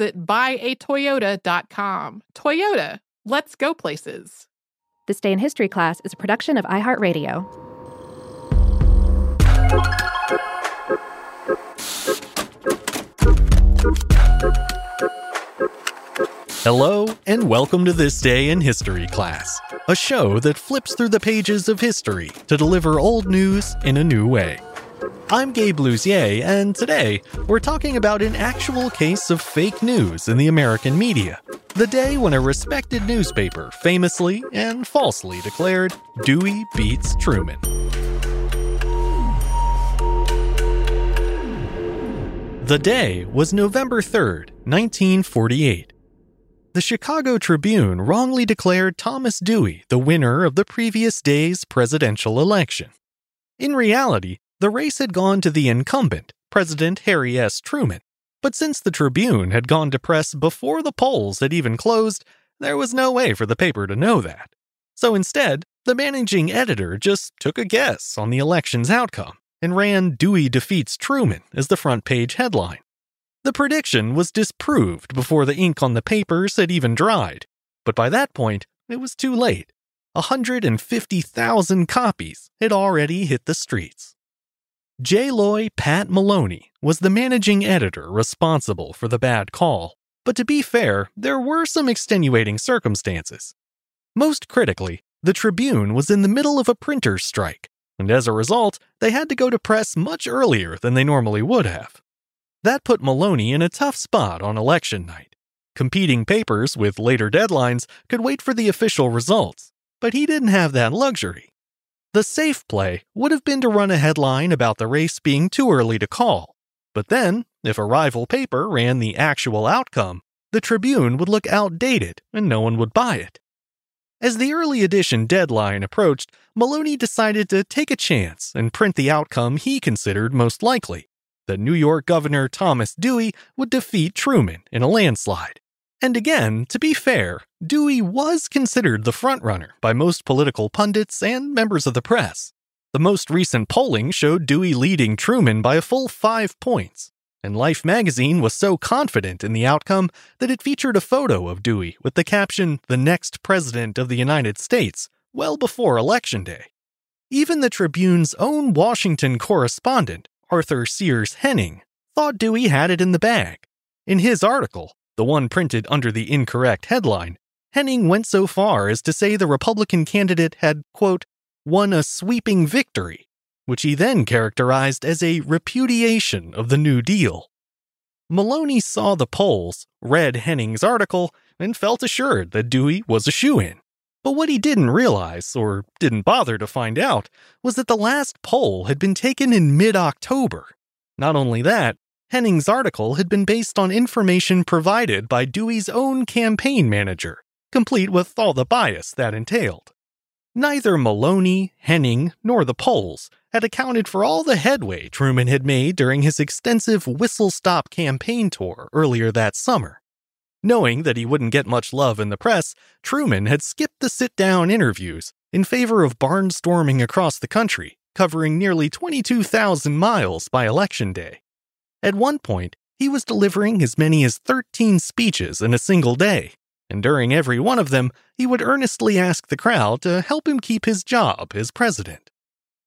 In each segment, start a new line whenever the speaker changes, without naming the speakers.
buyatoyota.com. Toyota, let's go places.
This Day in History class is a production of iHeartRadio.
Hello, and welcome to This Day in History class, a show that flips through the pages of history to deliver old news in a new way. I'm Gabe Luzier, and today we're talking about an actual case of fake news in the American media. The day when a respected newspaper famously and falsely declared Dewey beats Truman. The day was November 3rd, 1948. The Chicago Tribune wrongly declared Thomas Dewey the winner of the previous day's presidential election. In reality, the race had gone to the incumbent, President Harry S. Truman, but since the Tribune had gone to press before the polls had even closed, there was no way for the paper to know that. So instead, the managing editor just took a guess on the election's outcome and ran Dewey defeats Truman as the front page headline. The prediction was disproved before the ink on the papers had even dried, but by that point, it was too late. 150,000 copies had already hit the streets. J. Loy Pat Maloney was the managing editor responsible for the bad call, but to be fair, there were some extenuating circumstances. Most critically, the Tribune was in the middle of a printer's strike, and as a result, they had to go to press much earlier than they normally would have. That put Maloney in a tough spot on election night. Competing papers with later deadlines could wait for the official results, but he didn't have that luxury. The safe play would have been to run a headline about the race being too early to call. But then, if a rival paper ran the actual outcome, the Tribune would look outdated and no one would buy it. As the early edition deadline approached, Maloney decided to take a chance and print the outcome he considered most likely that New York Governor Thomas Dewey would defeat Truman in a landslide. And again, to be fair, Dewey was considered the frontrunner by most political pundits and members of the press. The most recent polling showed Dewey leading Truman by a full five points, and Life magazine was so confident in the outcome that it featured a photo of Dewey with the caption, The next President of the United States, well before Election Day. Even the Tribune's own Washington correspondent, Arthur Sears Henning, thought Dewey had it in the bag. In his article, the one printed under the incorrect headline, Henning went so far as to say the Republican candidate had, quote, won a sweeping victory, which he then characterized as a repudiation of the New Deal. Maloney saw the polls, read Henning's article, and felt assured that Dewey was a shoe in. But what he didn't realize, or didn't bother to find out, was that the last poll had been taken in mid October. Not only that, Henning's article had been based on information provided by Dewey's own campaign manager, complete with all the bias that entailed. Neither Maloney, Henning, nor the polls had accounted for all the headway Truman had made during his extensive whistle stop campaign tour earlier that summer. Knowing that he wouldn't get much love in the press, Truman had skipped the sit down interviews in favor of barnstorming across the country, covering nearly 22,000 miles by Election Day. At one point, he was delivering as many as 13 speeches in a single day, and during every one of them, he would earnestly ask the crowd to help him keep his job as president.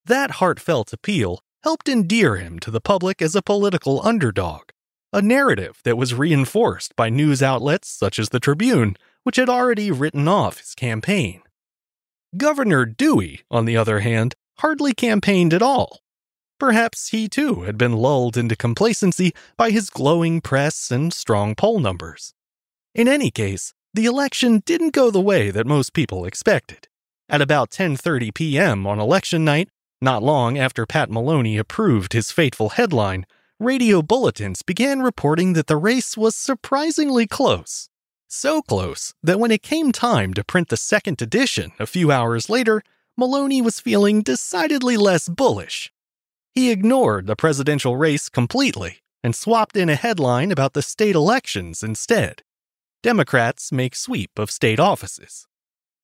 That heartfelt appeal helped endear him to the public as a political underdog, a narrative that was reinforced by news outlets such as the Tribune, which had already written off his campaign. Governor Dewey, on the other hand, hardly campaigned at all. Perhaps he too had been lulled into complacency by his glowing press and strong poll numbers. In any case, the election didn't go the way that most people expected. At about 10:30 p.m. on election night, not long after Pat Maloney approved his fateful headline, radio bulletins began reporting that the race was surprisingly close. So close that when it came time to print the second edition a few hours later, Maloney was feeling decidedly less bullish. He ignored the presidential race completely and swapped in a headline about the state elections instead. Democrats make sweep of state offices.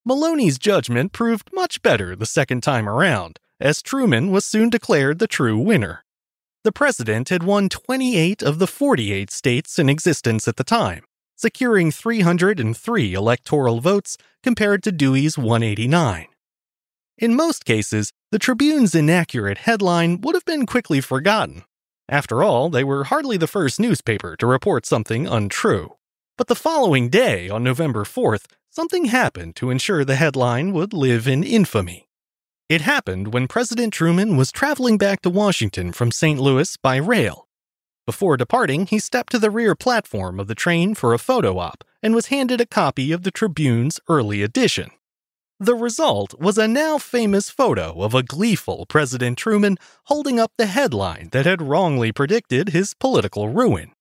Maloney's judgment proved much better the second time around, as Truman was soon declared the true winner. The president had won 28 of the 48 states in existence at the time, securing 303 electoral votes compared to Dewey's 189. In most cases, the Tribune's inaccurate headline would have been quickly forgotten. After all, they were hardly the first newspaper to report something untrue. But the following day, on November 4th, something happened to ensure the headline would live in infamy. It happened when President Truman was traveling back to Washington from St. Louis by rail. Before departing, he stepped to the rear platform of the train for a photo op and was handed a copy of the Tribune's early edition. The result was a now famous photo of a gleeful President Truman holding up the headline that had wrongly predicted his political ruin.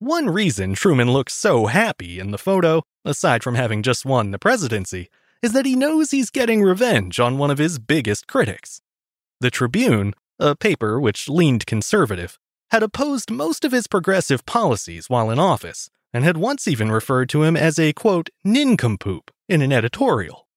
One reason Truman looks so happy in the photo, aside from having just won the presidency, is that he knows he's getting revenge on one of his biggest critics. The Tribune, a paper which leaned conservative, had opposed most of his progressive policies while in office, and had once even referred to him as a, quote, nincompoop in an editorial.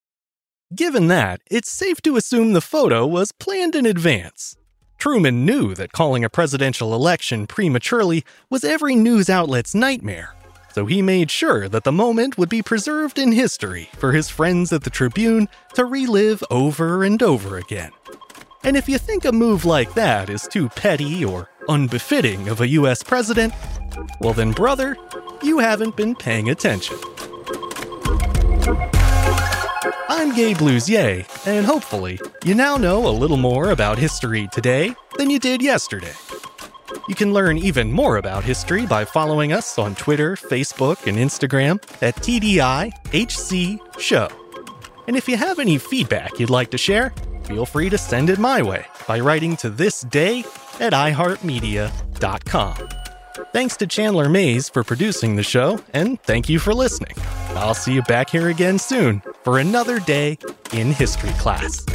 Given that, it's safe to assume the photo was planned in advance. Truman knew that calling a presidential election prematurely was every news outlet's nightmare, so he made sure that the moment would be preserved in history for his friends at the Tribune to relive over and over again. And if you think a move like that is too petty or unbefitting of a US president, well then, brother, you haven't been paying attention. I'm Gabe Luzier, and hopefully, you now know a little more about history today than you did yesterday. You can learn even more about history by following us on Twitter, Facebook, and Instagram at TDIHC Show. And if you have any feedback you'd like to share, feel free to send it my way by writing to this day at iHeartMedia.com. Thanks to Chandler Mays for producing the show, and thank you for listening. I'll see you back here again soon for another day in history class.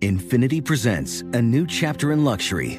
Infiniti presents a new chapter in luxury,